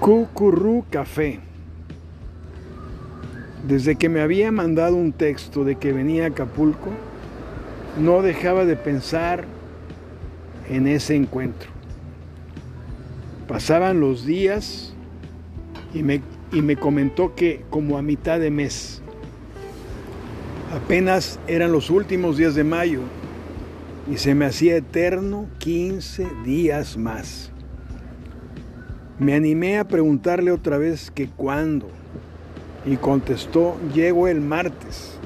Cucurú Café. Desde que me había mandado un texto de que venía a Acapulco, no dejaba de pensar en ese encuentro. Pasaban los días y me, y me comentó que como a mitad de mes, apenas eran los últimos días de mayo y se me hacía eterno 15 días más. Me animé a preguntarle otra vez que cuándo y contestó, llego el martes.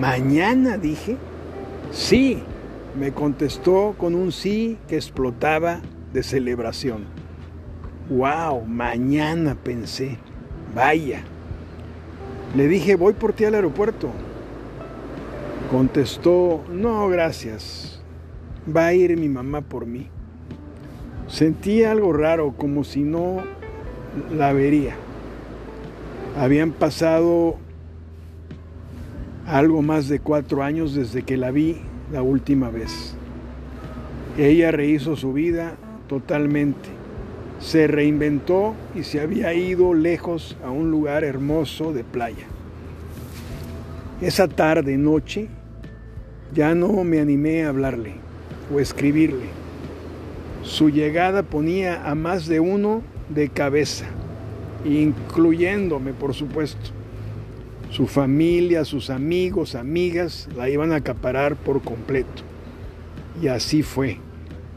¿Mañana? dije. Sí, me contestó con un sí que explotaba de celebración. ¡Wow! Mañana pensé. Vaya. Le dije, voy por ti al aeropuerto. Contestó, no, gracias. Va a ir mi mamá por mí. Sentí algo raro, como si no la vería. Habían pasado algo más de cuatro años desde que la vi la última vez. Ella rehizo su vida totalmente. Se reinventó y se había ido lejos a un lugar hermoso de playa. Esa tarde, noche, ya no me animé a hablarle o escribirle su llegada ponía a más de uno de cabeza, incluyéndome, por supuesto. Su familia, sus amigos, amigas la iban a acaparar por completo. Y así fue.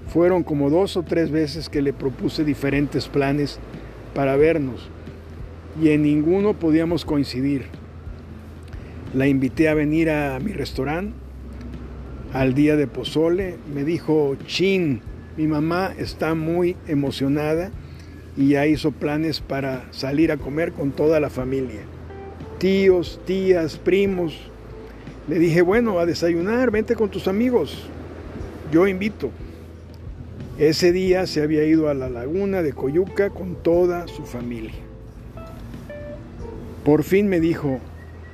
Fueron como dos o tres veces que le propuse diferentes planes para vernos y en ninguno podíamos coincidir. La invité a venir a mi restaurante al día de pozole. Me dijo, chin, mi mamá está muy emocionada y ya hizo planes para salir a comer con toda la familia. Tíos, tías, primos. Le dije, bueno, a desayunar, vente con tus amigos. Yo invito. Ese día se había ido a la laguna de Coyuca con toda su familia. Por fin me dijo,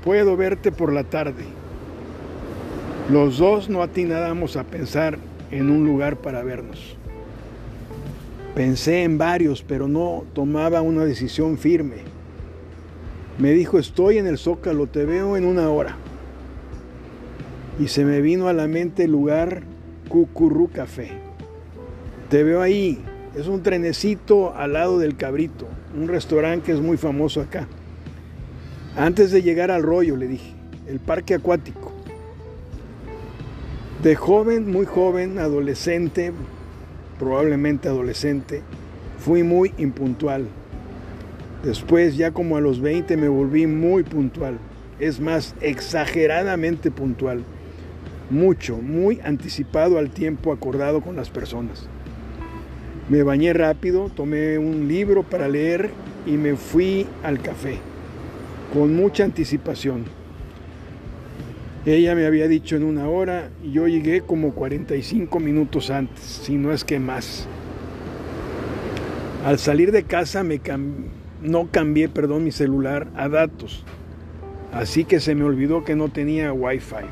puedo verte por la tarde. Los dos no atinábamos a pensar en un lugar para vernos. Pensé en varios, pero no tomaba una decisión firme. Me dijo, estoy en el Zócalo, te veo en una hora. Y se me vino a la mente el lugar Cucurru Café. Te veo ahí, es un trenecito al lado del Cabrito, un restaurante que es muy famoso acá. Antes de llegar al rollo, le dije, el parque acuático. De joven, muy joven, adolescente, probablemente adolescente, fui muy impuntual. Después, ya como a los 20, me volví muy puntual. Es más, exageradamente puntual. Mucho, muy anticipado al tiempo acordado con las personas. Me bañé rápido, tomé un libro para leer y me fui al café, con mucha anticipación. Ella me había dicho en una hora y yo llegué como 45 minutos antes, si no es que más. Al salir de casa me no cambié perdón, mi celular a datos, así que se me olvidó que no tenía wifi.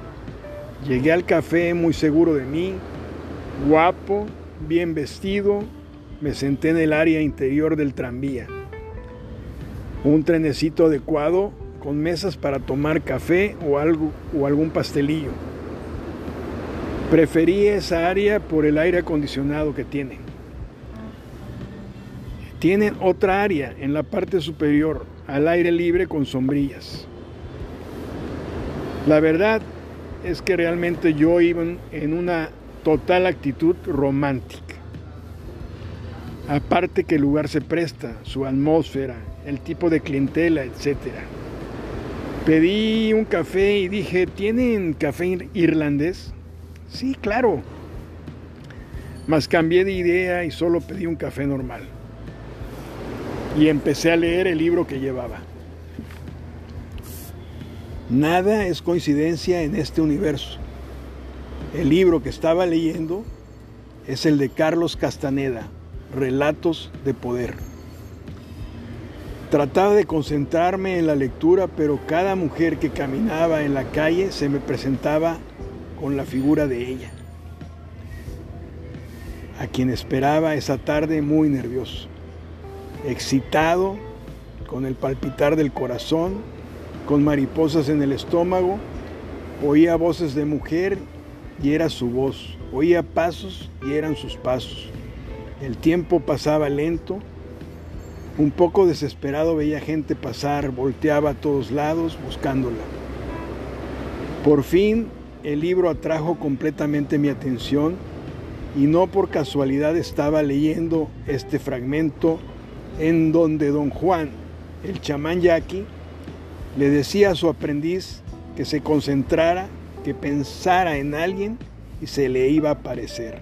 Llegué al café muy seguro de mí, guapo, bien vestido, me senté en el área interior del tranvía. Un trenecito adecuado con mesas para tomar café o, algo, o algún pastelillo. Preferí esa área por el aire acondicionado que tienen. Tienen otra área en la parte superior, al aire libre con sombrillas. La verdad es que realmente yo iba en una total actitud romántica. Aparte que el lugar se presta, su atmósfera, el tipo de clientela, etcétera. Pedí un café y dije, ¿tienen café irlandés? Sí, claro. Mas cambié de idea y solo pedí un café normal. Y empecé a leer el libro que llevaba. Nada es coincidencia en este universo. El libro que estaba leyendo es el de Carlos Castaneda, Relatos de Poder. Trataba de concentrarme en la lectura, pero cada mujer que caminaba en la calle se me presentaba con la figura de ella, a quien esperaba esa tarde muy nervioso. excitado, con el palpitar del corazón, con mariposas en el estómago, oía voces de mujer y era su voz, oía pasos y eran sus pasos. El tiempo pasaba lento, un poco desesperado veía gente pasar, volteaba a todos lados buscándola. Por fin el libro atrajo completamente mi atención y no por casualidad estaba leyendo este fragmento en donde don Juan, el chamán yaqui, le decía a su aprendiz que se concentrara, que pensara en alguien y se le iba a aparecer.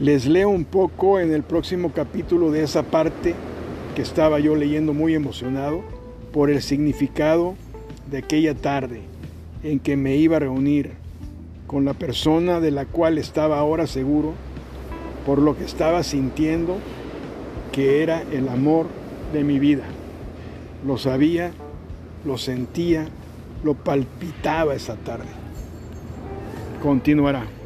Les leo un poco en el próximo capítulo de esa parte que estaba yo leyendo muy emocionado por el significado de aquella tarde en que me iba a reunir con la persona de la cual estaba ahora seguro por lo que estaba sintiendo que era el amor de mi vida. Lo sabía, lo sentía, lo palpitaba esa tarde. Continuará.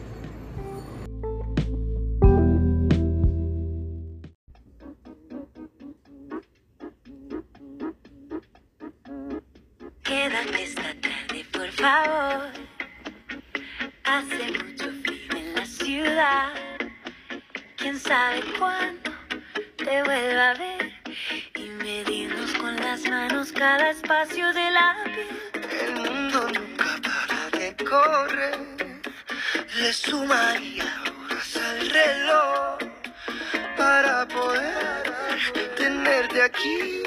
Quién sabe cuándo te vuelva a ver y medirnos con las manos cada espacio de la piel. El mundo nunca para de correr. Le sumaría horas al reloj para poder tenerte aquí.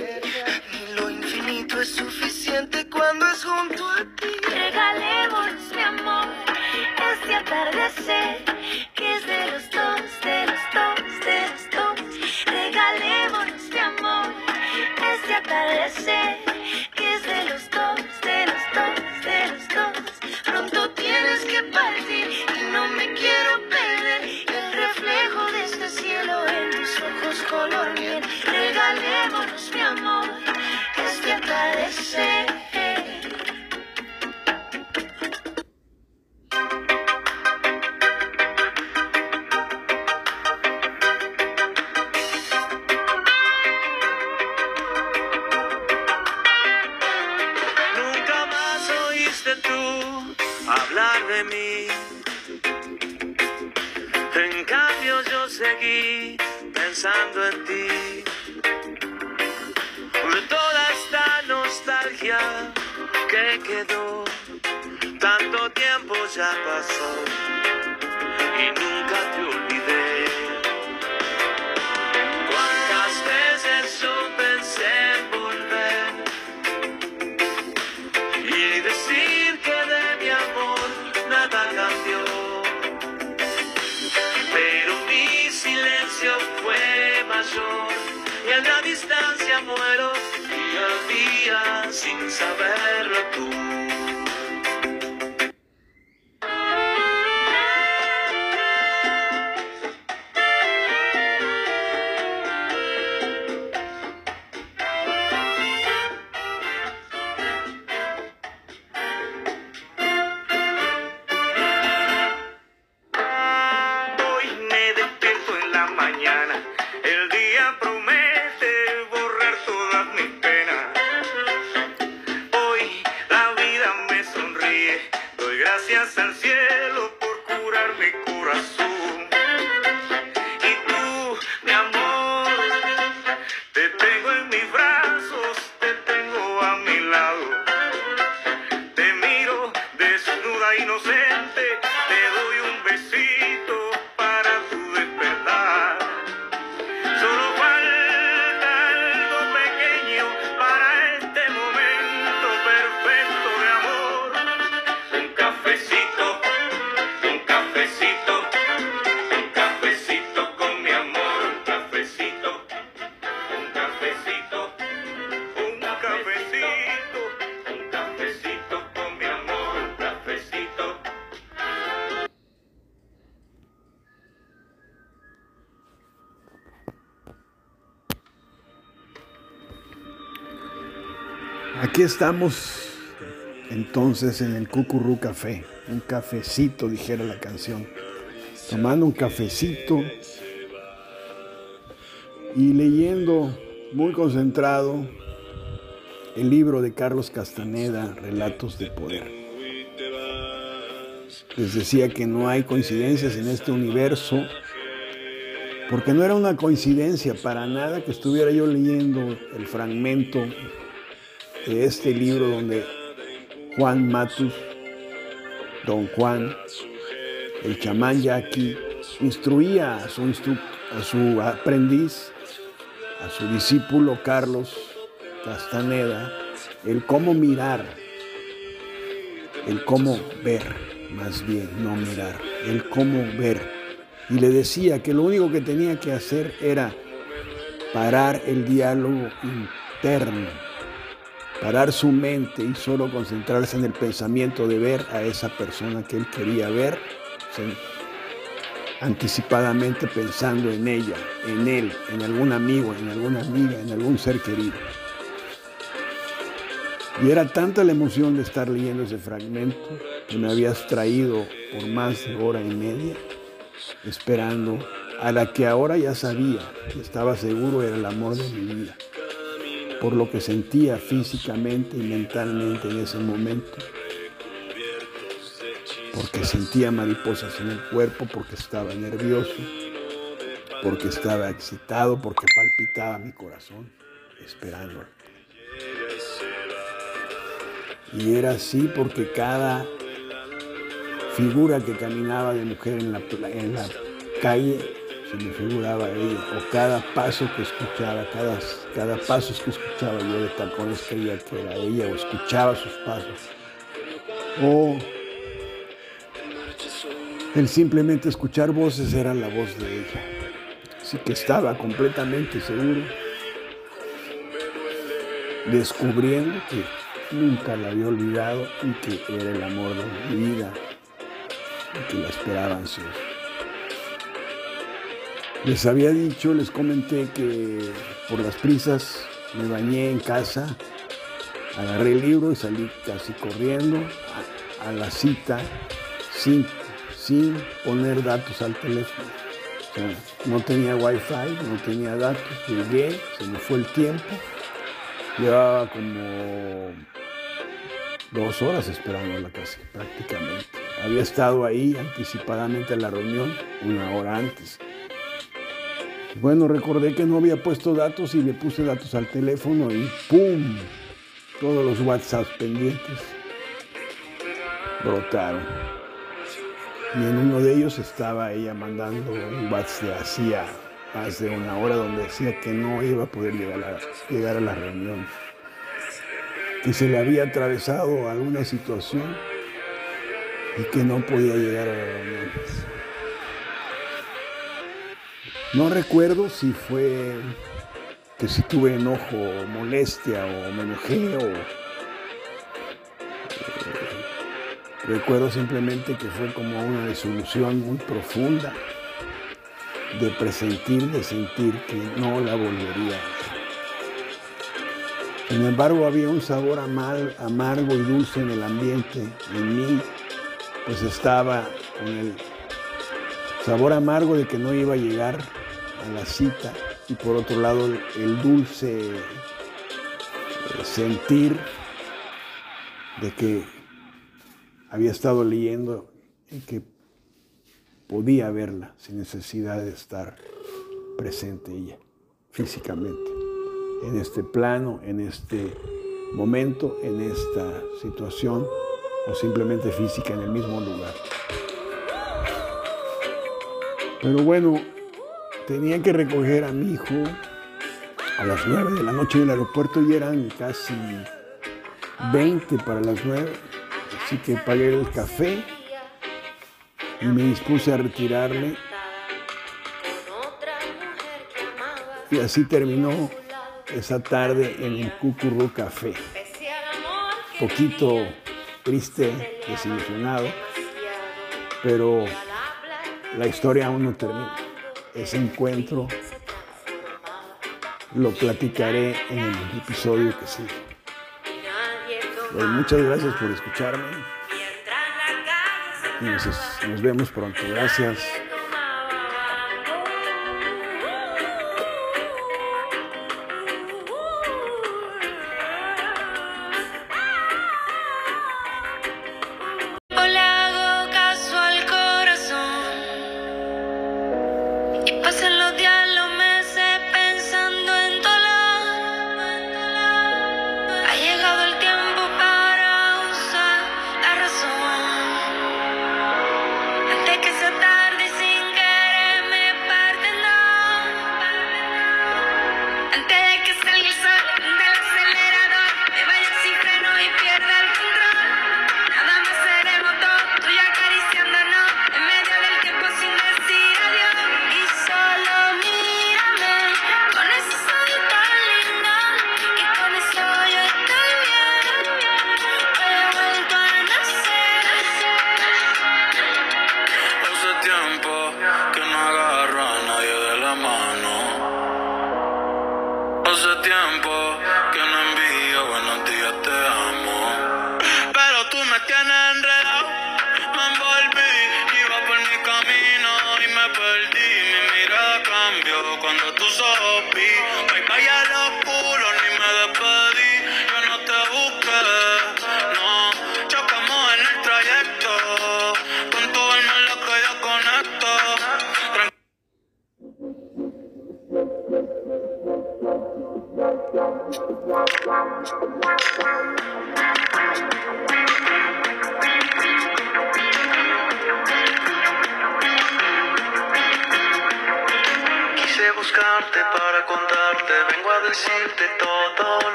Y lo infinito es suficiente cuando es junto a ti. Regalémonos, mi amor, este atardecer saberlo tú. Aquí estamos entonces en el Cucurú Café, un cafecito, dijera la canción. Tomando un cafecito, y leyendo muy concentrado el libro de Carlos Castaneda, Relatos de Poder. Les decía que no hay coincidencias en este universo, porque no era una coincidencia para nada que estuviera yo leyendo el fragmento de este libro donde Juan Matus, don Juan, el chamán yaqui, instruía a su, a su aprendiz, a su discípulo Carlos Castaneda, el cómo mirar, el cómo ver, más bien, no mirar, el cómo ver. Y le decía que lo único que tenía que hacer era parar el diálogo interno, parar su mente y solo concentrarse en el pensamiento de ver a esa persona que él quería ver anticipadamente pensando en ella, en él, en algún amigo, en alguna amiga, en algún ser querido. Y era tanta la emoción de estar leyendo ese fragmento que me habías traído por más de hora y media, esperando a la que ahora ya sabía que estaba seguro era el amor de mi vida, por lo que sentía físicamente y mentalmente en ese momento porque sentía mariposas en el cuerpo, porque estaba nervioso, porque estaba excitado, porque palpitaba mi corazón esperando. Y era así porque cada figura que caminaba de mujer en la, en la calle me figuraba ella, o cada paso que escuchaba, cada, cada paso que escuchaba yo de tacones creía que era ella, o escuchaba sus pasos, o el simplemente escuchar voces era la voz de ella. Así que estaba completamente seguro, descubriendo que nunca la había olvidado y que era el amor de mi vida y que la esperaba ansiosa. Les había dicho, les comenté que por las prisas me bañé en casa, agarré el libro y salí casi corriendo a, a la cita sin sin poner datos al teléfono. no tenía wifi, no tenía datos, llegué, se me fue el tiempo. Llevaba como dos horas esperando la casa, prácticamente. Había estado ahí anticipadamente en la reunión una hora antes. Bueno, recordé que no había puesto datos y le puse datos al teléfono y ¡pum! Todos los WhatsApp pendientes brotaron. Y en uno de ellos estaba ella mandando un WhatsApp hacía más de una hora donde decía que no iba a poder llegar a, llegar a la reunión, que se le había atravesado alguna situación y que no podía llegar a la reunión. No recuerdo si fue que si tuve enojo, molestia o me enojé o Recuerdo simplemente que fue como una disolución muy profunda de presentir, de sentir que no la volvería. Sin embargo, había un sabor amargo y dulce en el ambiente, en mí, pues estaba con el sabor amargo de que no iba a llegar la cita y por otro lado el dulce sentir de que había estado leyendo y que podía verla sin necesidad de estar presente ella físicamente, en este plano, en este momento, en esta situación o simplemente física en el mismo lugar. Pero bueno, tenía que recoger a mi hijo a las 9 de la noche en el aeropuerto y eran casi 20 para las 9 Así que pagué el café y me dispuse a retirarme. Y así terminó esa tarde en el Cucurru Café. Poquito triste, desilusionado, pero la historia aún no termina. Ese encuentro lo platicaré en el episodio que sigue. Pues muchas gracias por escucharme. Y nos, nos vemos pronto. Gracias.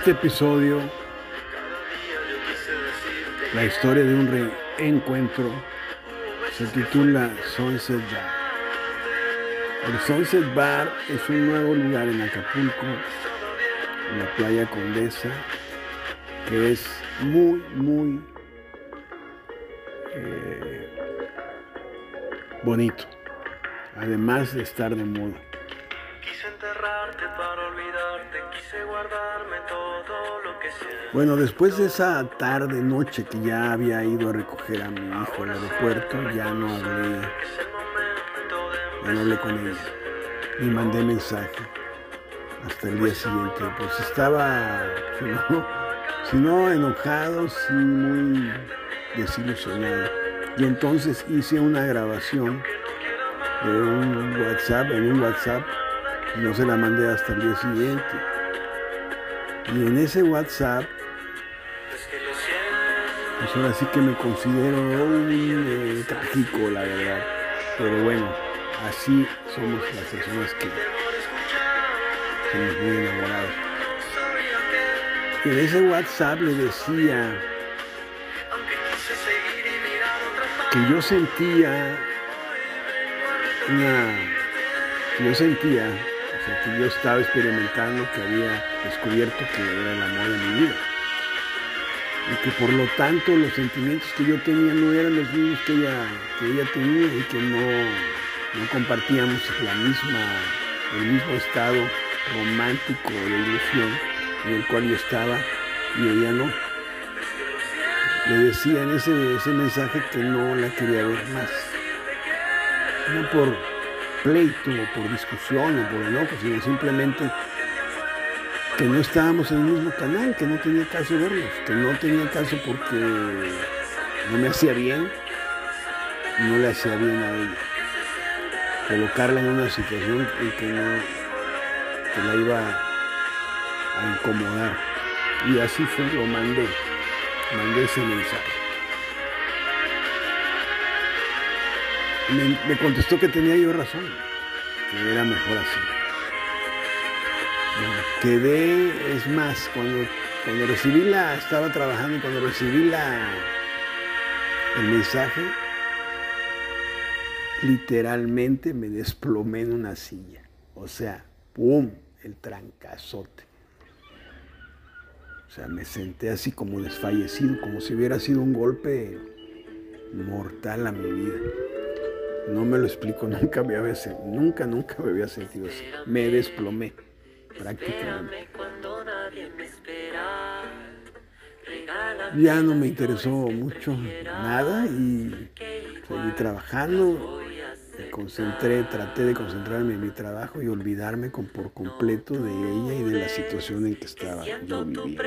Este episodio, la historia de un reencuentro, se titula Sunset Bar. El Sunset Bar es un nuevo lugar en Acapulco, en la playa Condesa, que es muy, muy eh, bonito, además de estar de moda. Bueno, después de esa tarde, noche que ya había ido a recoger a mi hijo al aeropuerto, ya no hablé, ya no hablé con ella, ni mandé mensaje hasta el día siguiente. Pues estaba, si no, si no enojado, sí muy desilusionado. Y entonces hice una grabación de un WhatsApp, en un WhatsApp, y no se la mandé hasta el día siguiente. Y en ese WhatsApp Pues ahora sí que me considero un eh, trágico, la verdad. Pero bueno, así somos las personas que somos muy enamorados. En ese WhatsApp le decía que yo sentía una... yo sentía, o sea, que yo estaba experimentando, que había descubierto que era el amor de mi vida. Y que por lo tanto los sentimientos que yo tenía no eran los mismos que ella, que ella tenía y que no, no compartíamos la misma, el mismo estado romántico de ilusión en el cual yo estaba y ella no. Le decía en ese, ese mensaje que no la quería ver más. No por pleito o por discusión o por enojo, sino simplemente que no estábamos en el mismo canal, que no tenía caso vernos, que no tenía caso porque no me hacía bien, no le hacía bien a ella. Colocarla en una situación en que no, que la iba a incomodar. Y así fue, lo mandé, mandé ese mensaje. Me, me contestó que tenía yo razón, que era mejor así. Quedé, es más, cuando, cuando recibí la, estaba trabajando y cuando recibí la, el mensaje, literalmente me desplomé en una silla. O sea, ¡pum! El trancazote. O sea, me senté así como desfallecido, como si hubiera sido un golpe mortal a mi vida. No me lo explico, nunca me había, sen- nunca, nunca me había sentido así. Me desplomé Ya no me interesó mucho nada y seguí trabajando. Me concentré, traté de concentrarme en mi trabajo y olvidarme con, por completo de ella y de la situación en que estaba yo viviendo.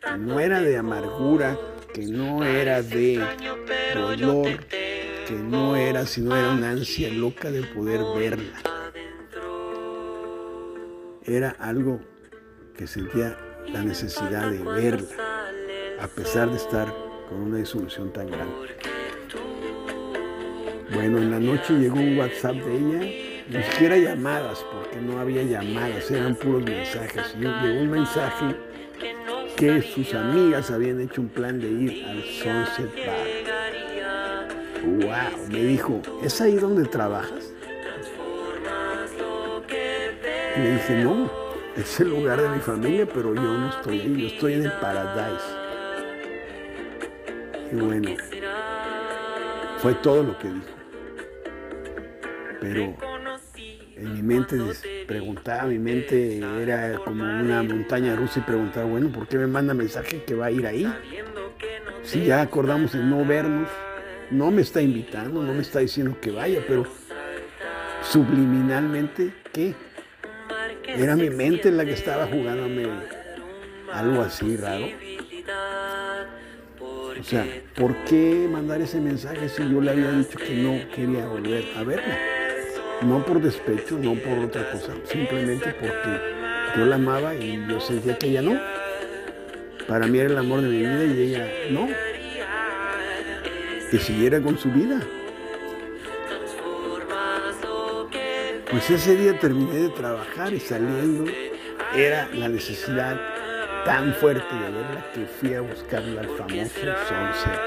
Que no era de amargura, que no era de dolor, que no era, sino era una ansia loca de poder verla. Era algo que sentía la necesidad de verla, a pesar de estar con una disolución tan grande. Bueno, en la noche llegó un WhatsApp de ella, ni siquiera llamadas, porque no había llamadas, eran puros mensajes. Llegó un mensaje que sus amigas habían hecho un plan de ir al Sunset Bar. wow, me dijo, ¿es ahí donde trabajas? Le dije, no, es el lugar de mi familia, pero yo no estoy ahí, yo estoy en el Paradise. Y bueno, fue todo lo que dijo. Pero en mi mente preguntaba, mi mente era como una montaña rusa y preguntaba, bueno, ¿por qué me manda mensaje que va a ir ahí? Si ya acordamos en no vernos, no me está invitando, no me está diciendo que vaya, pero subliminalmente, ¿qué? Era mi mente la que estaba jugándome algo así raro. O sea, ¿por qué mandar ese mensaje si yo le había dicho que no quería volver a verla? No por despecho, no por otra cosa, simplemente porque yo la amaba y yo sentía que ella no. Para mí era el amor de mi vida y ella no. Que siguiera con su vida. Pues ese día terminé de trabajar y saliendo era la necesidad tan fuerte de verla que fui a buscarla al famoso Sunset.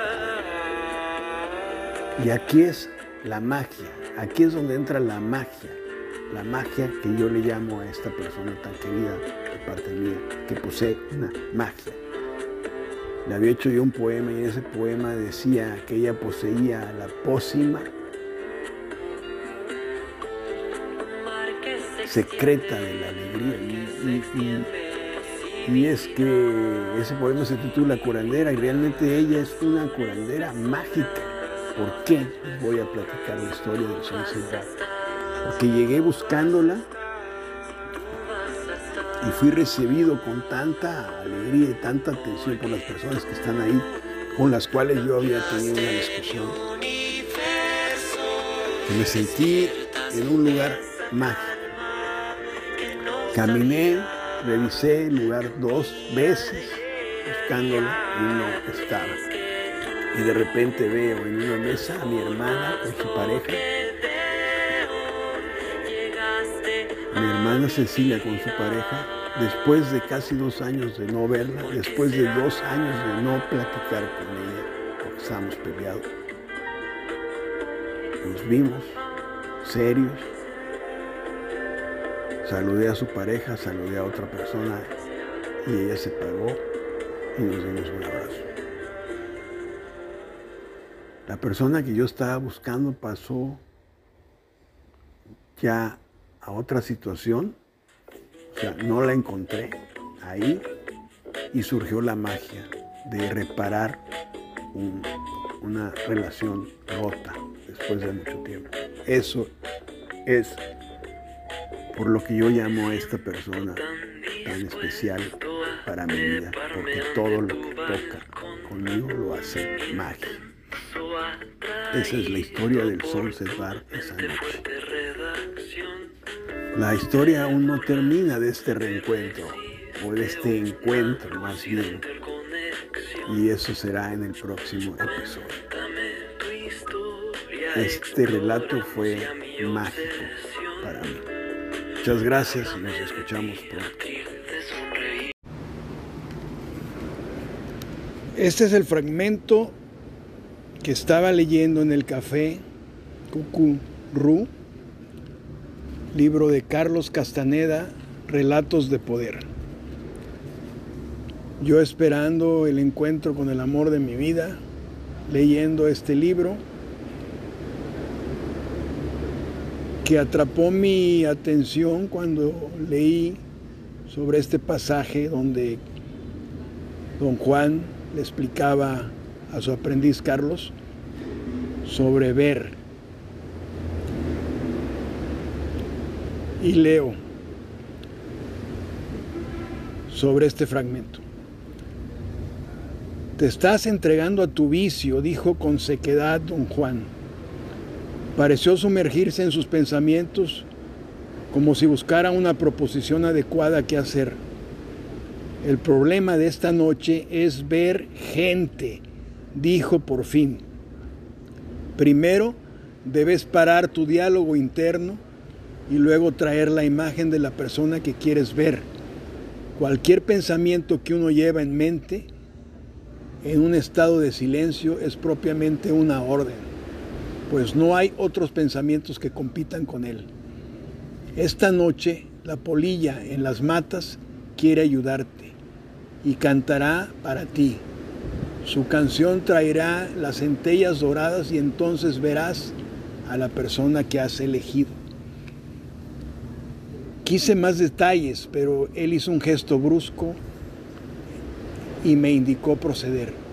Y aquí es la magia, aquí es donde entra la magia, la magia que yo le llamo a esta persona tan querida de parte mía, que posee una magia. Le había hecho yo un poema y en ese poema decía que ella poseía la pócima secreta de la alegría. Y, es que ese poema se titula Curandera y realmente ella es una curandera mágica. ¿Por qué? voy a platicar la historia del Sunset Porque llegué buscándola y fui recibido con tanta alegría y tanta atención por las personas que están ahí, con las cuales yo había tenido una discusión. me sentí en un lugar mágico. Caminé, revisé el lugar dos veces buscándolo y no estaba. Y de repente veo en una mesa a mi hermana con su pareja. Mi hermana Cecilia con su pareja, después de casi dos años de no verla, después de dos años de no platicar con ella, porque estábamos peleados. Nos vimos, serios, Saludé a su pareja, saludé a otra persona y ella se paró y nos dimos un abrazo. La persona que yo estaba buscando pasó ya a otra situación, o sea, no la encontré ahí y surgió la magia de reparar una relación rota después de mucho tiempo. Eso es por lo que yo llamo a esta persona tan especial para mi vida, porque todo lo que toca conmigo lo hace magia. Esa es la historia del Sunset Bar esa noche. La historia aún no termina de este reencuentro, o de este encuentro más bien, y eso será en el próximo episodio. Este relato fue mágico para mí. Muchas gracias y nos escuchamos pronto. Este es el fragmento que estaba leyendo en el café Cucurú, libro de Carlos Castaneda, Relatos de Poder. Yo esperando el encuentro con el amor de mi vida, leyendo este libro, que atrapó mi atención cuando leí sobre este pasaje donde don Juan le explicaba a su aprendiz Carlos sobre ver. Y leo sobre este fragmento. Te estás entregando a tu vicio, dijo con sequedad don Juan Pareció sumergirse en sus pensamientos como si buscara una proposición adecuada que hacer. El problema de esta noche es ver gente, dijo por fin. Primero debes parar tu diálogo interno y luego traer la imagen de la persona que quieres ver. Cualquier pensamiento que uno lleva en mente en un estado de silencio es propiamente una orden. Pues no hay otros pensamientos que compitan con él. Esta noche la polilla en las matas quiere ayudarte y cantará para ti. Su canción traerá las centellas doradas y entonces verás a la persona que has elegido. Quise más detalles, pero él hizo un gesto brusco y me indicó proceder.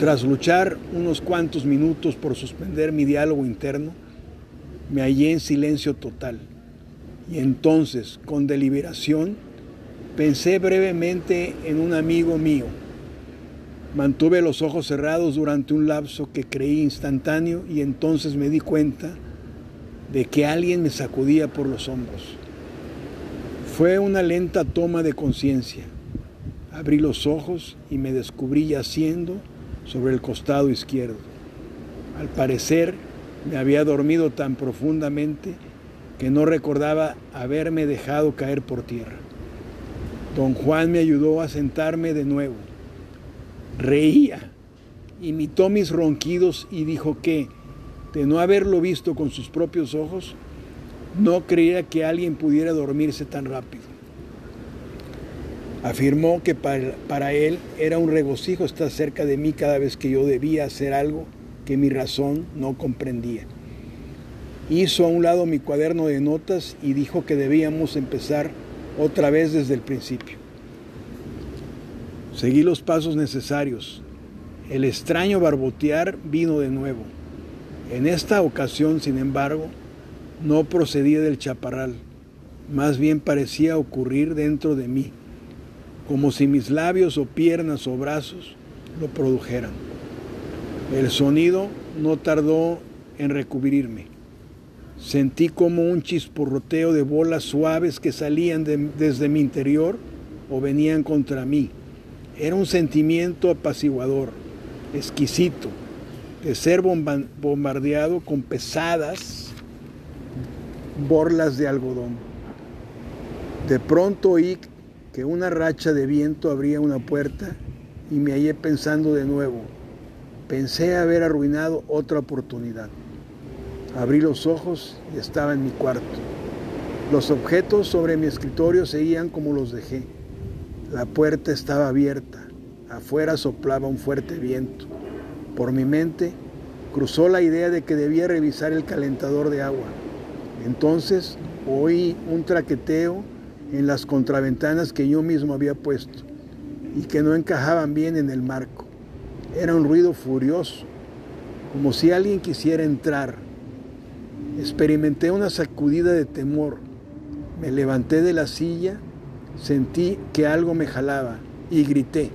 Tras luchar unos cuantos minutos por suspender mi diálogo interno, me hallé en silencio total. Y entonces, con deliberación, pensé brevemente en un amigo mío. Mantuve los ojos cerrados durante un lapso que creí instantáneo y entonces me di cuenta de que alguien me sacudía por los hombros. Fue una lenta toma de conciencia. Abrí los ojos y me descubrí yaciendo sobre el costado izquierdo. Al parecer me había dormido tan profundamente que no recordaba haberme dejado caer por tierra. Don Juan me ayudó a sentarme de nuevo. Reía, imitó mis ronquidos y dijo que, de no haberlo visto con sus propios ojos, no creía que alguien pudiera dormirse tan rápido. Afirmó que para, él era un regocijo estar cerca de mí cada vez que yo debía hacer algo que mi razón no comprendía. Hizo a un lado mi cuaderno de notas y dijo que debíamos empezar otra vez desde el principio. Seguí los pasos necesarios. El extraño barbotear vino de nuevo. En esta ocasión, sin embargo, no procedía del chaparral, más bien parecía ocurrir dentro de mí, como si mis labios o piernas o brazos lo produjeran. El sonido no tardó en recubrirme. Sentí como un chisporroteo de bolas suaves que salían de, desde mi interior o venían contra mí. Era un sentimiento apaciguador, exquisito, de ser bombardeado con pesadas borlas de algodón. De pronto oí que una racha de viento abría una puerta y me hallé pensando de nuevo. Pensé haber arruinado otra oportunidad. Abrí los ojos y estaba en mi cuarto. Los objetos sobre mi escritorio seguían como los dejé. La puerta estaba abierta. Afuera soplaba un fuerte viento. Por mi mente cruzó la idea de que debía revisar el calentador de agua. Entonces oí un traqueteo en las contraventanas que yo mismo había puesto y que no encajaban bien en el marco. Era un ruido furioso, como si alguien quisiera entrar. Experimenté una sacudida de temor. Me levanté de la silla, sentí que algo me jalaba y grité.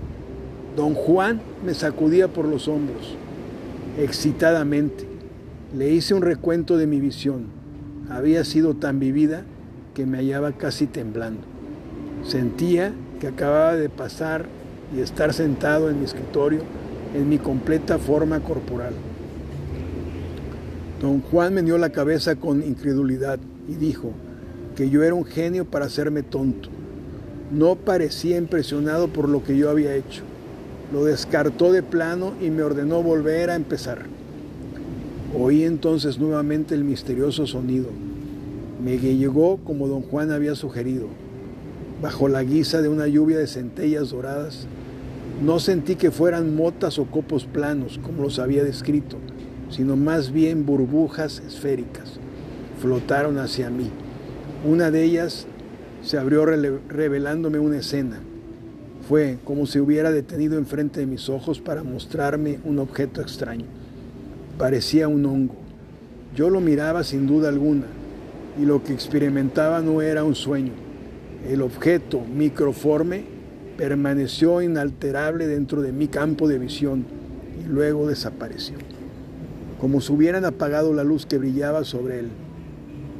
Don Juan me sacudía por los hombros, excitadamente. Le hice un recuento de mi visión. Había sido tan vivida que me hallaba casi temblando. Sentía que acababa de pasar y estar sentado en mi escritorio en mi completa forma corporal. Don Juan me dio la cabeza con incredulidad y dijo que yo era un genio para hacerme tonto. No parecía impresionado por lo que yo había hecho. Lo descartó de plano y me ordenó volver a empezar. Oí entonces nuevamente el misterioso sonido. Me llegó como don Juan había sugerido, bajo la guisa de una lluvia de centellas doradas. No sentí que fueran motas o copos planos, como los había descrito, sino más bien burbujas esféricas. Flotaron hacia mí. Una de ellas se abrió revelándome una escena. Fue como si hubiera detenido enfrente de mis ojos para mostrarme un objeto extraño. Parecía un hongo. Yo lo miraba sin duda alguna y lo que experimentaba no era un sueño. El objeto microforme permaneció inalterable dentro de mi campo de visión y luego desapareció, como si hubieran apagado la luz que brillaba sobre él.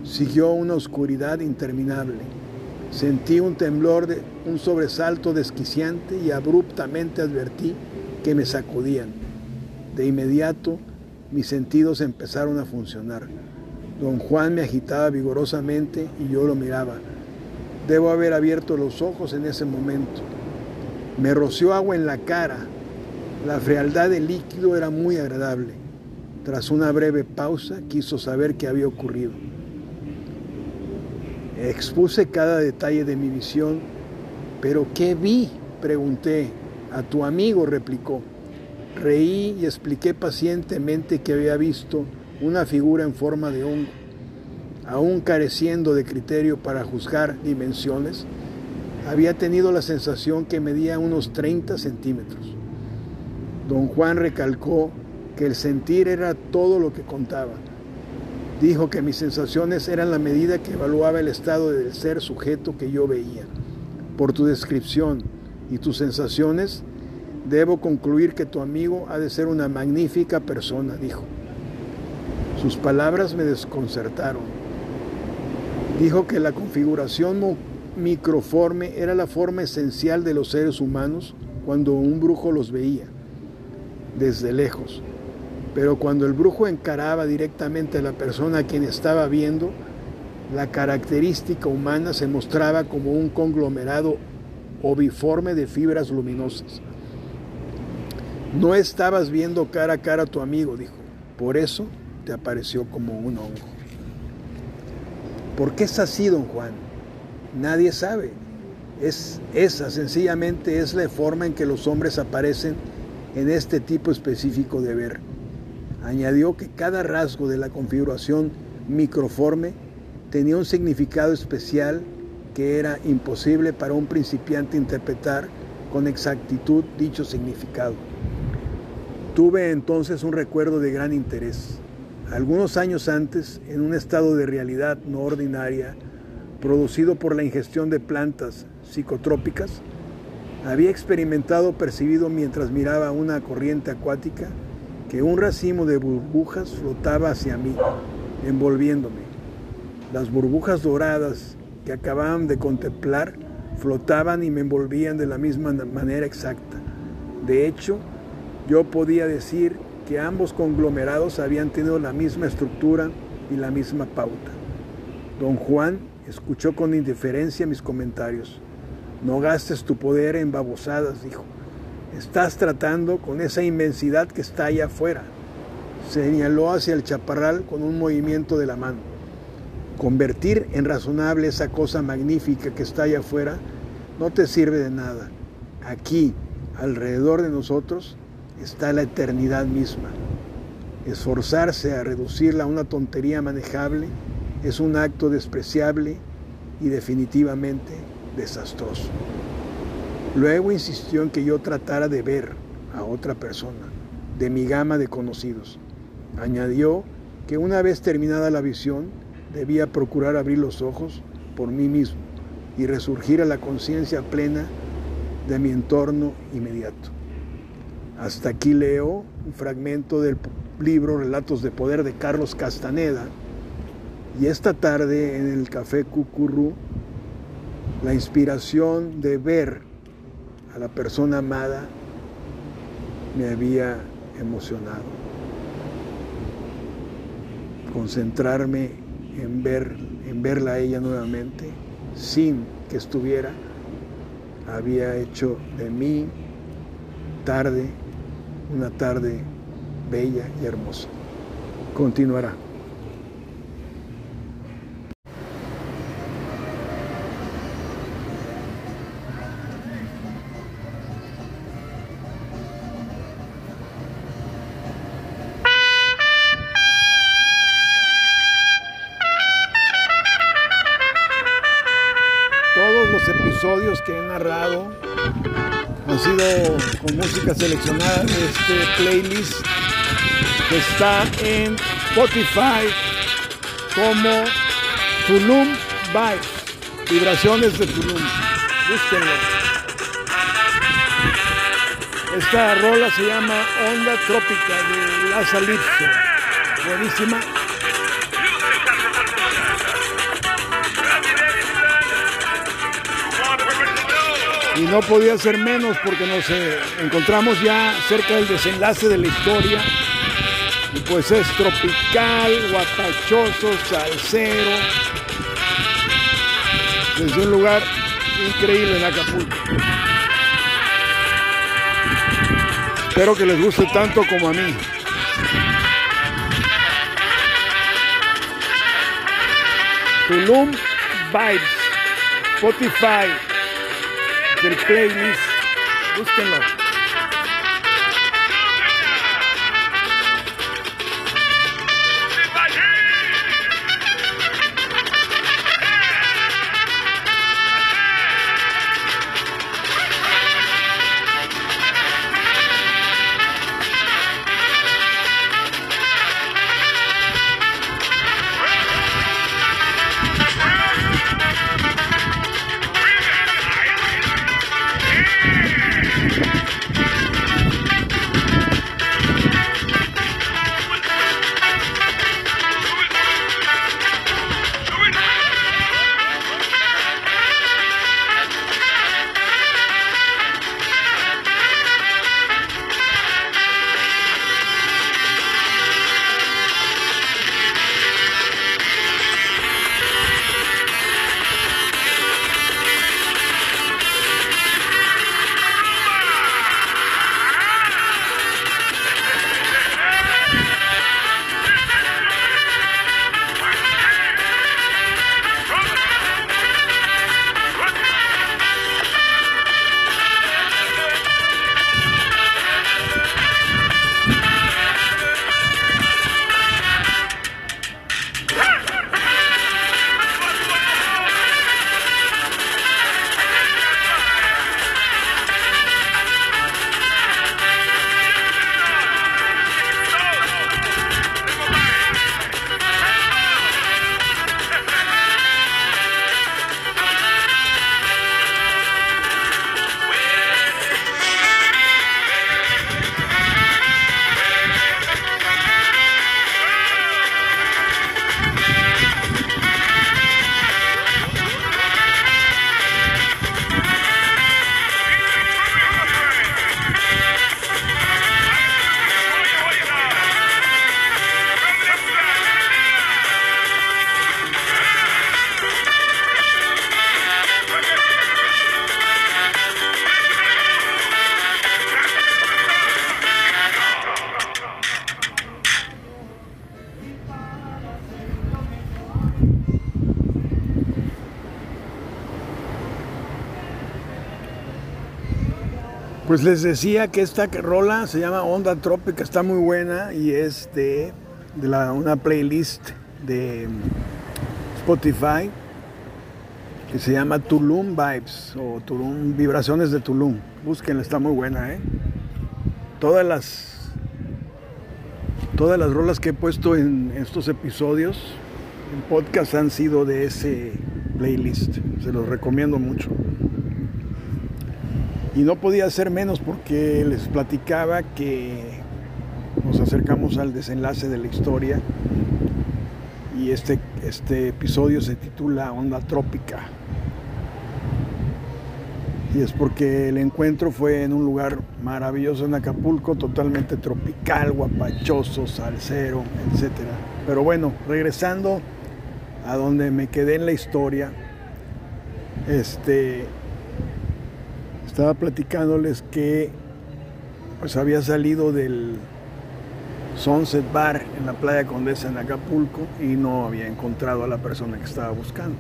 Siguió una oscuridad interminable Sentí un temblor, un sobresalto desquiciante y abruptamente advertí que me sacudían. De inmediato mis sentidos empezaron a funcionar. Don Juan me agitaba vigorosamente y yo lo miraba. Debo haber abierto los ojos en ese momento. Me roció agua en la cara. La frialdad del líquido era muy agradable. Tras una breve pausa, quiso saber qué había ocurrido. Expuse cada detalle de mi visión, pero ¿qué vi? Pregunté. A tu amigo, replicó. Reí y expliqué pacientemente que había visto una figura en forma de hongo. Aún careciendo de criterio para juzgar dimensiones, había tenido la sensación que medía unos 30 centímetros. Don Juan recalcó que el sentir era todo lo que contaba. Dijo que mis sensaciones eran la medida que evaluaba el estado del ser sujeto que yo veía. Por tu descripción y tus sensaciones, debo concluir que tu amigo ha de ser una magnífica persona, dijo. Sus palabras me desconcertaron. Dijo que la configuración microforme era la forma esencial de los seres humanos cuando un brujo los veía, desde lejos. Pero cuando el brujo encaraba directamente a la persona a quien estaba viendo, la característica humana se mostraba como un conglomerado oviforme de fibras luminosas. No estabas viendo cara a cara a tu amigo, dijo. Por eso te apareció como un hongo. ¿Por qué es así, don Juan? Nadie sabe. Es esa, sencillamente es la forma en que los hombres aparecen en este tipo específico de ver. Añadió que cada rasgo de la configuración microforme tenía un significado especial que era imposible para un principiante interpretar con exactitud dicho significado. Tuve entonces un recuerdo de gran interés. Algunos años antes, en un estado de realidad no ordinaria, producido por la ingestión de plantas psicotrópicas, había experimentado percibido mientras miraba una corriente acuática que un racimo de burbujas flotaba hacia mí, envolviéndome. Las burbujas doradas que acababan de contemplar flotaban y me envolvían de la misma manera exacta. De hecho, yo podía decir que ambos conglomerados habían tenido la misma estructura y la misma pauta. Don Juan escuchó con indiferencia mis comentarios. No gastes tu poder en babosadas, dijo. Estás tratando con esa inmensidad que está allá afuera. Señaló hacia el chaparral con un movimiento de la mano. Convertir en razonable esa cosa magnífica que está allá afuera no te sirve de nada. Aquí, alrededor de nosotros, está la eternidad misma. Esforzarse a reducirla a una tontería manejable es un acto despreciable y definitivamente desastroso. Luego insistió en que yo tratara de ver a otra persona de mi gama de conocidos. Añadió que una vez terminada la visión, debía procurar abrir los ojos por mí mismo y resurgir a la conciencia plena de mi entorno inmediato. Hasta aquí leo un fragmento del libro Relatos de Poder de Carlos Castaneda. Y esta tarde en el Café Cucurru, la inspiración de ver a la persona amada me había emocionado. Concentrarme en, ver, en verla a ella nuevamente, sin que estuviera, había hecho de mí tarde, una tarde bella y hermosa. Continuará. Música seleccionada de este playlist que está en Spotify como Tulum Vibes, vibraciones de Tulum. Búsquenlo. Esta rola se llama Onda Trópica de La Salipso. Buenísima. y no podía ser menos porque nos eh, encontramos ya cerca del desenlace de la historia. Y pues es tropical, guatachoso, salsero, desde un lugar increíble en Acapulco. Espero que les guste tanto como a mí. Tulum Vibes, Spotify, del playlist, búsquenlo. Pues les decía que esta rola se llama Onda Trópica, está muy buena y es de, una playlist de Spotify que se llama Tulum Vibes o Tulum Vibraciones de Tulum. Búsquenla, está muy buena, ¿eh? Todas las todas las rolas que he puesto en estos episodios en podcast han sido de ese playlist. Se los recomiendo mucho. Y no podía ser menos porque les platicaba que nos acercamos al desenlace de la historia y este, este episodio se titula Onda Trópica. Y es porque el encuentro fue en un lugar maravilloso en Acapulco, totalmente tropical, guapachoso, salsero, etc. Pero bueno, regresando a donde me quedé en la historia, este, estaba platicándoles que pues había salido del Sunset Bar en la playa Condesa en Acapulco y no había encontrado a la persona que estaba buscando.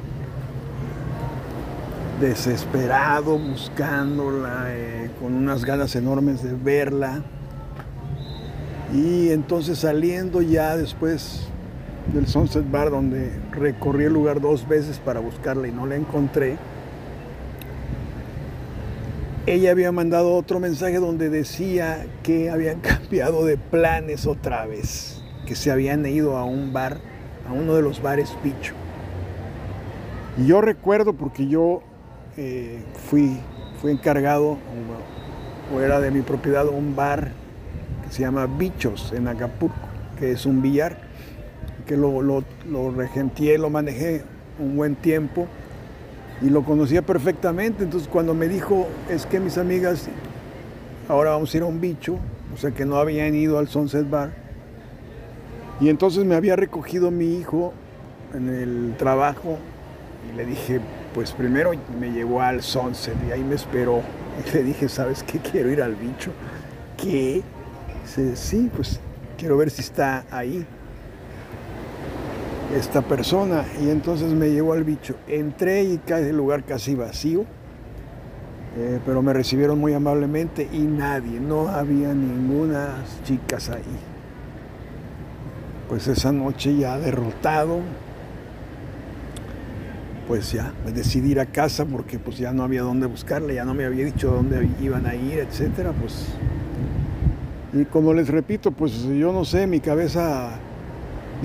Desesperado, buscándola, eh, con unas ganas enormes de verla. Y entonces saliendo ya después del Sunset Bar, donde recorrí el lugar dos veces para buscarla y no la encontré, ella había mandado otro mensaje donde decía que habían cambiado de planes otra vez, que se habían ido a un bar, a uno de los bares Picho. Y yo recuerdo porque yo eh, fui, fui encargado, o, era de mi propiedad, un bar que se llama Bichos en Acapulco, que es un billar, que lo, lo, lo lo manejé un buen tiempo y lo conocía perfectamente. Entonces cuando me dijo, es que mis amigas, ahora vamos a ir a un bicho, o sea que no habían ido al Sunset Bar, y entonces me había recogido mi hijo en el trabajo y le dije, pues primero me llevó al Sunset y ahí me esperó. Y le dije, ¿sabes qué? Quiero ir al bicho. ¿Qué? Dice, sí, pues quiero ver si está ahí. Esta persona. Y entonces me llevó al bicho. Entré y cae el lugar casi vacío. eh, pero me recibieron muy amablemente y nadie, no había ninguna chicas ahí. Pues esa noche ya derrotado, pues ya me decidí ir a casa porque pues ya no había dónde buscarle, ya no me había dicho dónde iban a ir, etcétera, pues y como les repito, pues yo no sé, mi cabeza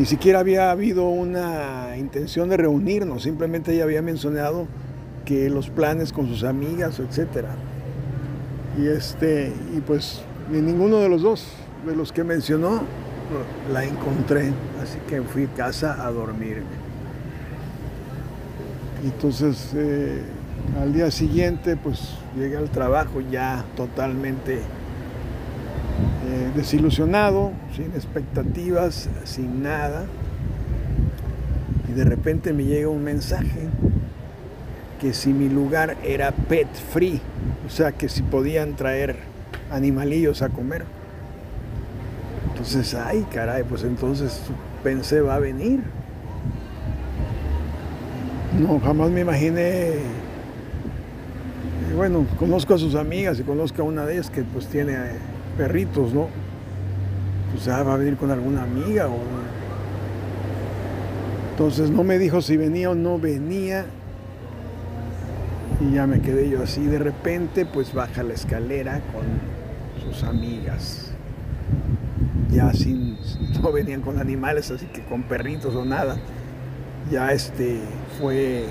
ni siquiera había habido una intención de reunirnos, simplemente ella había mencionado que los planes con sus amigas, etcétera. Y este, y pues ni ninguno de los dos, de los que mencionó, la encontré, así que fui a casa a dormirme. Entonces, eh, al día siguiente, pues llegué al trabajo ya totalmente eh, desilusionado, sin expectativas, sin nada. Y de repente me llega un mensaje que si mi lugar era pet free, o sea, que si podían traer animalillos a comer. Entonces, ay, caray, pues entonces pensé va a venir. No, jamás me imaginé. Bueno, conozco a sus amigas y conozco a una de ellas que pues tiene eh, perritos, ¿no? Pues ah, va a venir con alguna amiga o. Entonces no me dijo si venía o no venía. Y ya me quedé yo así. De repente, pues baja la escalera con sus amigas. Ya sin. No venían con animales, así que con perritos o nada ya este fue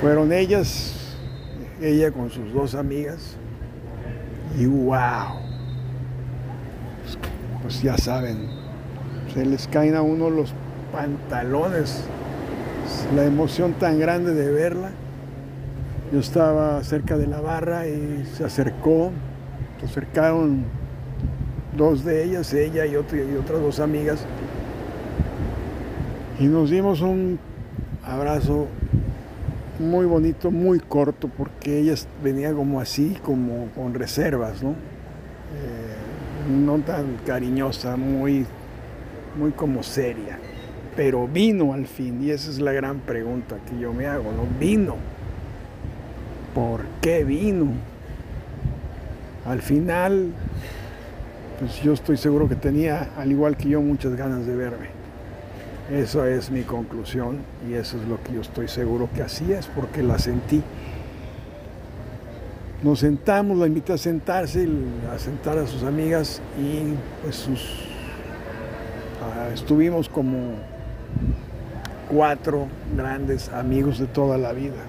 fueron ellas ella con sus dos amigas y wow pues, ya saben se les caen a uno los pantalones. La emoción tan grande de verla. Yo estaba cerca de la barra y se acercó. Se acercaron dos de ellas ella y, y otras dos amigas. Y nos dimos un abrazo muy bonito, muy corto, porque ella venía como así, como con reservas, ¿no? Eh, no tan cariñosa, muy, muy como seria. Pero vino al fin, y esa es la gran pregunta que yo me hago, ¿no? Vino. ¿Por qué vino? Al final, pues yo estoy seguro que tenía, al igual que yo, muchas ganas de verme. Eso es mi conclusión y eso es lo que yo estoy seguro que así es porque la sentí. Nos sentamos, la invité a sentarse, a sentar a sus amigas y pues sus ah, estuvimos como cuatro grandes amigos de toda la vida,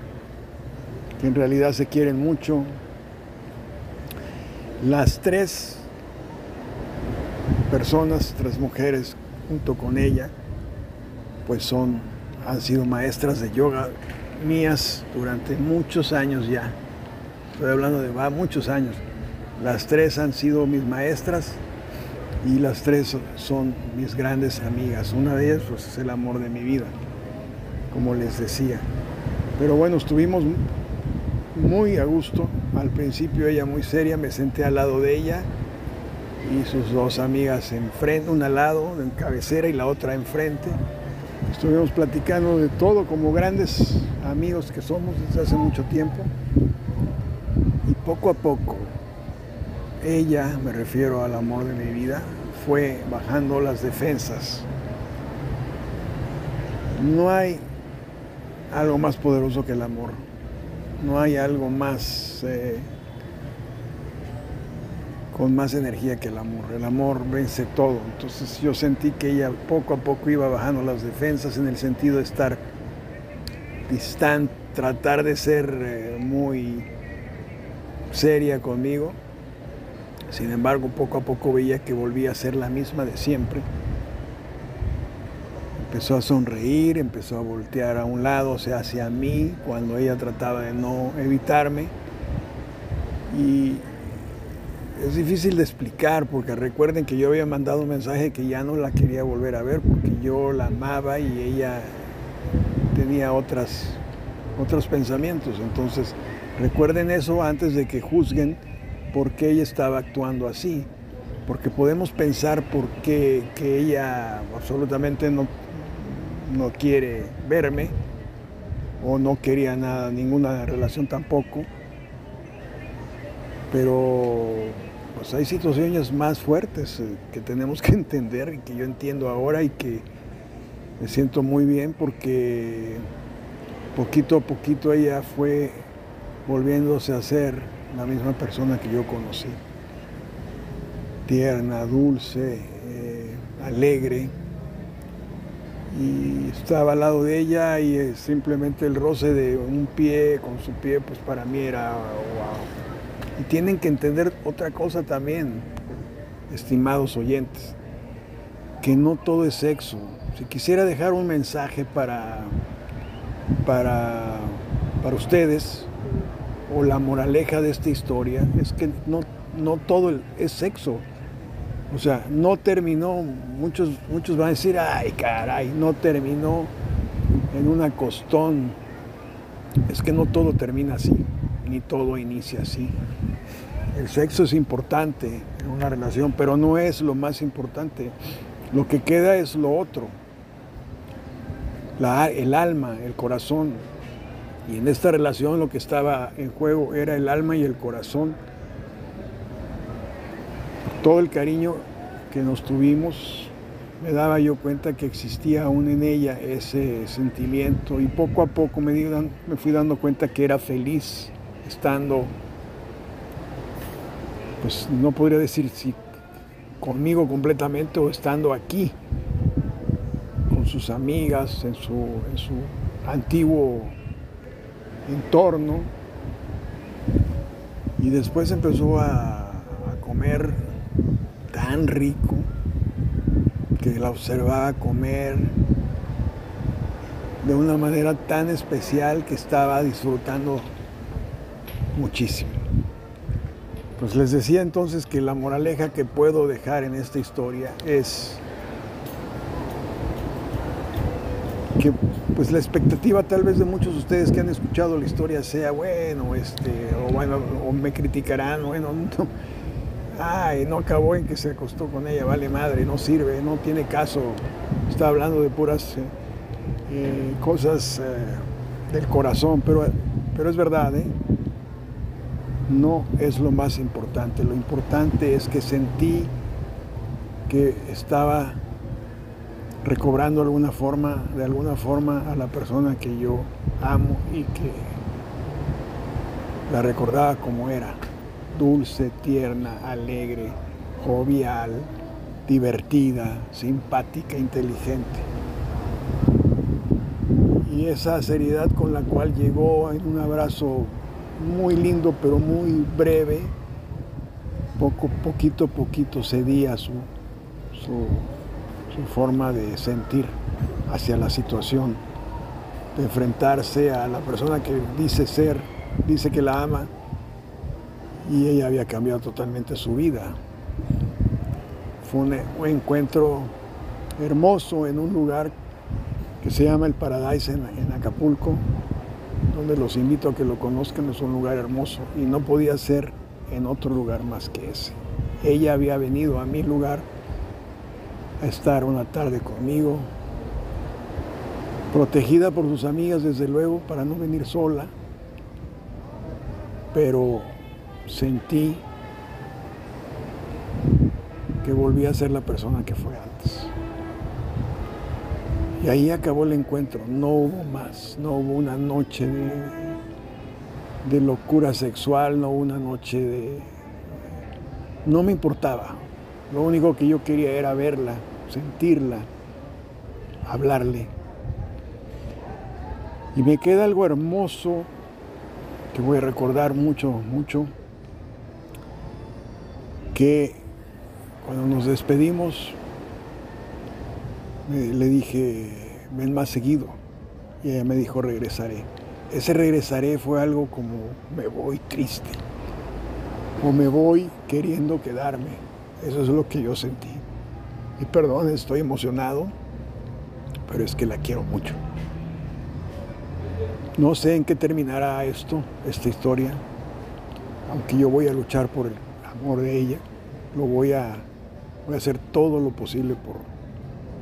que en realidad se quieren mucho. Las tres personas, tres mujeres junto con ella, pues son, han sido maestras de yoga mías durante muchos años ya. Estoy hablando de va, muchos años. Las tres han sido mis maestras y las tres son mis grandes amigas. Una de ellas pues, es el amor de mi vida, como les decía. Pero bueno, estuvimos muy a gusto. Al principio ella muy seria, me senté al lado de ella y sus dos amigas enfrente, una al lado, en cabecera y la otra enfrente. Estuvimos platicando de todo como grandes amigos que somos desde hace mucho tiempo. Y poco a poco, ella, me refiero al amor de mi vida, fue bajando las defensas. No hay algo más poderoso que el amor. No hay algo más eh, con más energía que el amor. El amor vence todo. Entonces yo sentí que ella poco a poco iba bajando las defensas en el sentido de estar distante, tratar de ser eh, muy seria conmigo. Sin embargo, poco a poco veía que volvía a ser la misma de siempre. Empezó a sonreír, empezó a voltear a un lado, o sea, hacia mí, cuando ella trataba de no evitarme. Y es difícil de explicar porque recuerden que yo había mandado un mensaje que ya no la quería volver a ver porque yo la amaba y ella tenía otras, otros pensamientos. Entonces, recuerden eso antes de que juzguen por qué ella estaba actuando así. Porque podemos pensar por qué que ella absolutamente no, no quiere verme o no quería nada, ninguna relación tampoco. Pero pues hay situaciones más fuertes eh, que tenemos que entender y que yo entiendo ahora y que me siento muy bien porque poquito a poquito ella fue volviéndose a ser la misma persona que yo conocí. Tierna, dulce, eh, alegre. Y estaba al lado de ella y eh, simplemente el roce de un pie con su pie, pues para mí era wow. Y tienen que entender otra cosa también, estimados oyentes, que no todo es sexo. Si quisiera dejar un mensaje para, para, para ustedes, o la moraleja de esta historia, es que no, no todo es sexo. O sea, no terminó, muchos, muchos van a decir, ay caray, no terminó en una costón. Es que no todo termina así, ni todo inicia así. El sexo es importante en una relación, pero no es lo más importante. Lo que queda es lo otro. El alma, el corazón. Y en esta relación lo que estaba en juego era el alma y el corazón. Todo el cariño que nos tuvimos, me daba yo cuenta que existía aún en ella ese sentimiento y poco a poco me, di- me fui dando cuenta que era feliz estando, pues no podría decir si conmigo completamente o estando aquí con sus amigas en su, en su antiguo entorno. Y después empezó a, a comer tan rico que la observaba comer de una manera tan especial que estaba disfrutando muchísimo. Pues les decía entonces que la moraleja que puedo dejar en esta historia es que pues la expectativa tal vez de muchos de ustedes que han escuchado la historia sea bueno, este, o bueno, o me criticarán, bueno, no, ay, no acabó en que se acostó con ella, vale madre, no sirve, no tiene caso, está hablando de puras eh, eh, cosas eh, del corazón, pero, pero es verdad, ¿eh? No es lo más importante, lo importante es que sentí que estaba recobrando alguna forma, de alguna forma a la persona que yo amo y que la recordaba como era, dulce, tierna, alegre, jovial, divertida, simpática, inteligente. Y esa seriedad con la cual llegó en un abrazo muy lindo pero muy breve, poco, poquito a poquito cedía su, su, forma de sentir hacia la situación, de enfrentarse a la persona que dice ser, dice que la ama, y ella había cambiado totalmente su vida. Fue un, encuentro hermoso en un lugar que se llama el Paradise en Acapulco, donde los invito a que lo conozcan, es un lugar hermoso y no podía ser en otro lugar más que ese. Ella había venido a mi lugar a estar una tarde conmigo, protegida por sus amigas desde luego para no venir sola, pero sentí que volví a ser la persona que fue antes. Y ahí acabó el encuentro, no hubo más, no hubo una noche de, de locura sexual, no hubo una noche de... No me importaba, lo único que yo quería era verla, sentirla, hablarle. Y me queda algo hermoso que voy a recordar mucho, mucho, que cuando nos despedimos le dije, ven más seguido. Y ella me dijo, regresaré. Ese regresaré fue algo como, me voy triste. O me voy queriendo quedarme. Eso es lo que yo sentí. Y perdón, estoy emocionado, pero es que la quiero mucho. No sé en qué terminará esto, esta historia, aunque yo voy a luchar por el amor de ella, lo voy a, voy a hacer todo lo posible por,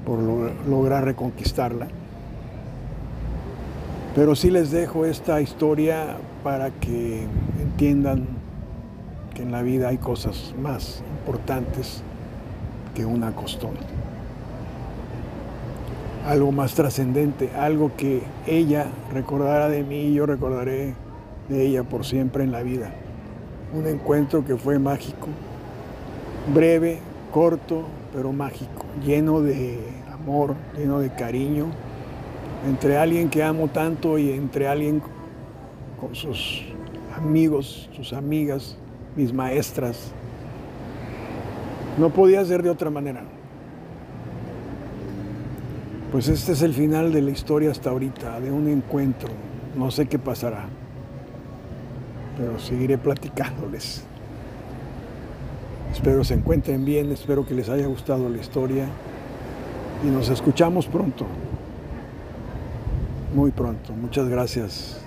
por lo- lograr reconquistarla. Pero sí les dejo esta historia para que entiendan que en la vida hay cosas más importantes que una costón. Algo más trascendente, algo que ella recordará de mí y yo recordaré de ella por siempre en la vida. Un encuentro que fue mágico, breve, corto, pero mágico, lleno de lleno de cariño, entre alguien que amo tanto y entre alguien con sus amigos, sus amigas, mis maestras. No podía ser de otra manera. Pues este es el final de la historia hasta ahorita, de un encuentro. No sé qué pasará, pero seguiré platicándoles. Espero se encuentren bien, espero que les haya gustado la historia y nos escuchamos pronto, muy pronto. Muchas gracias.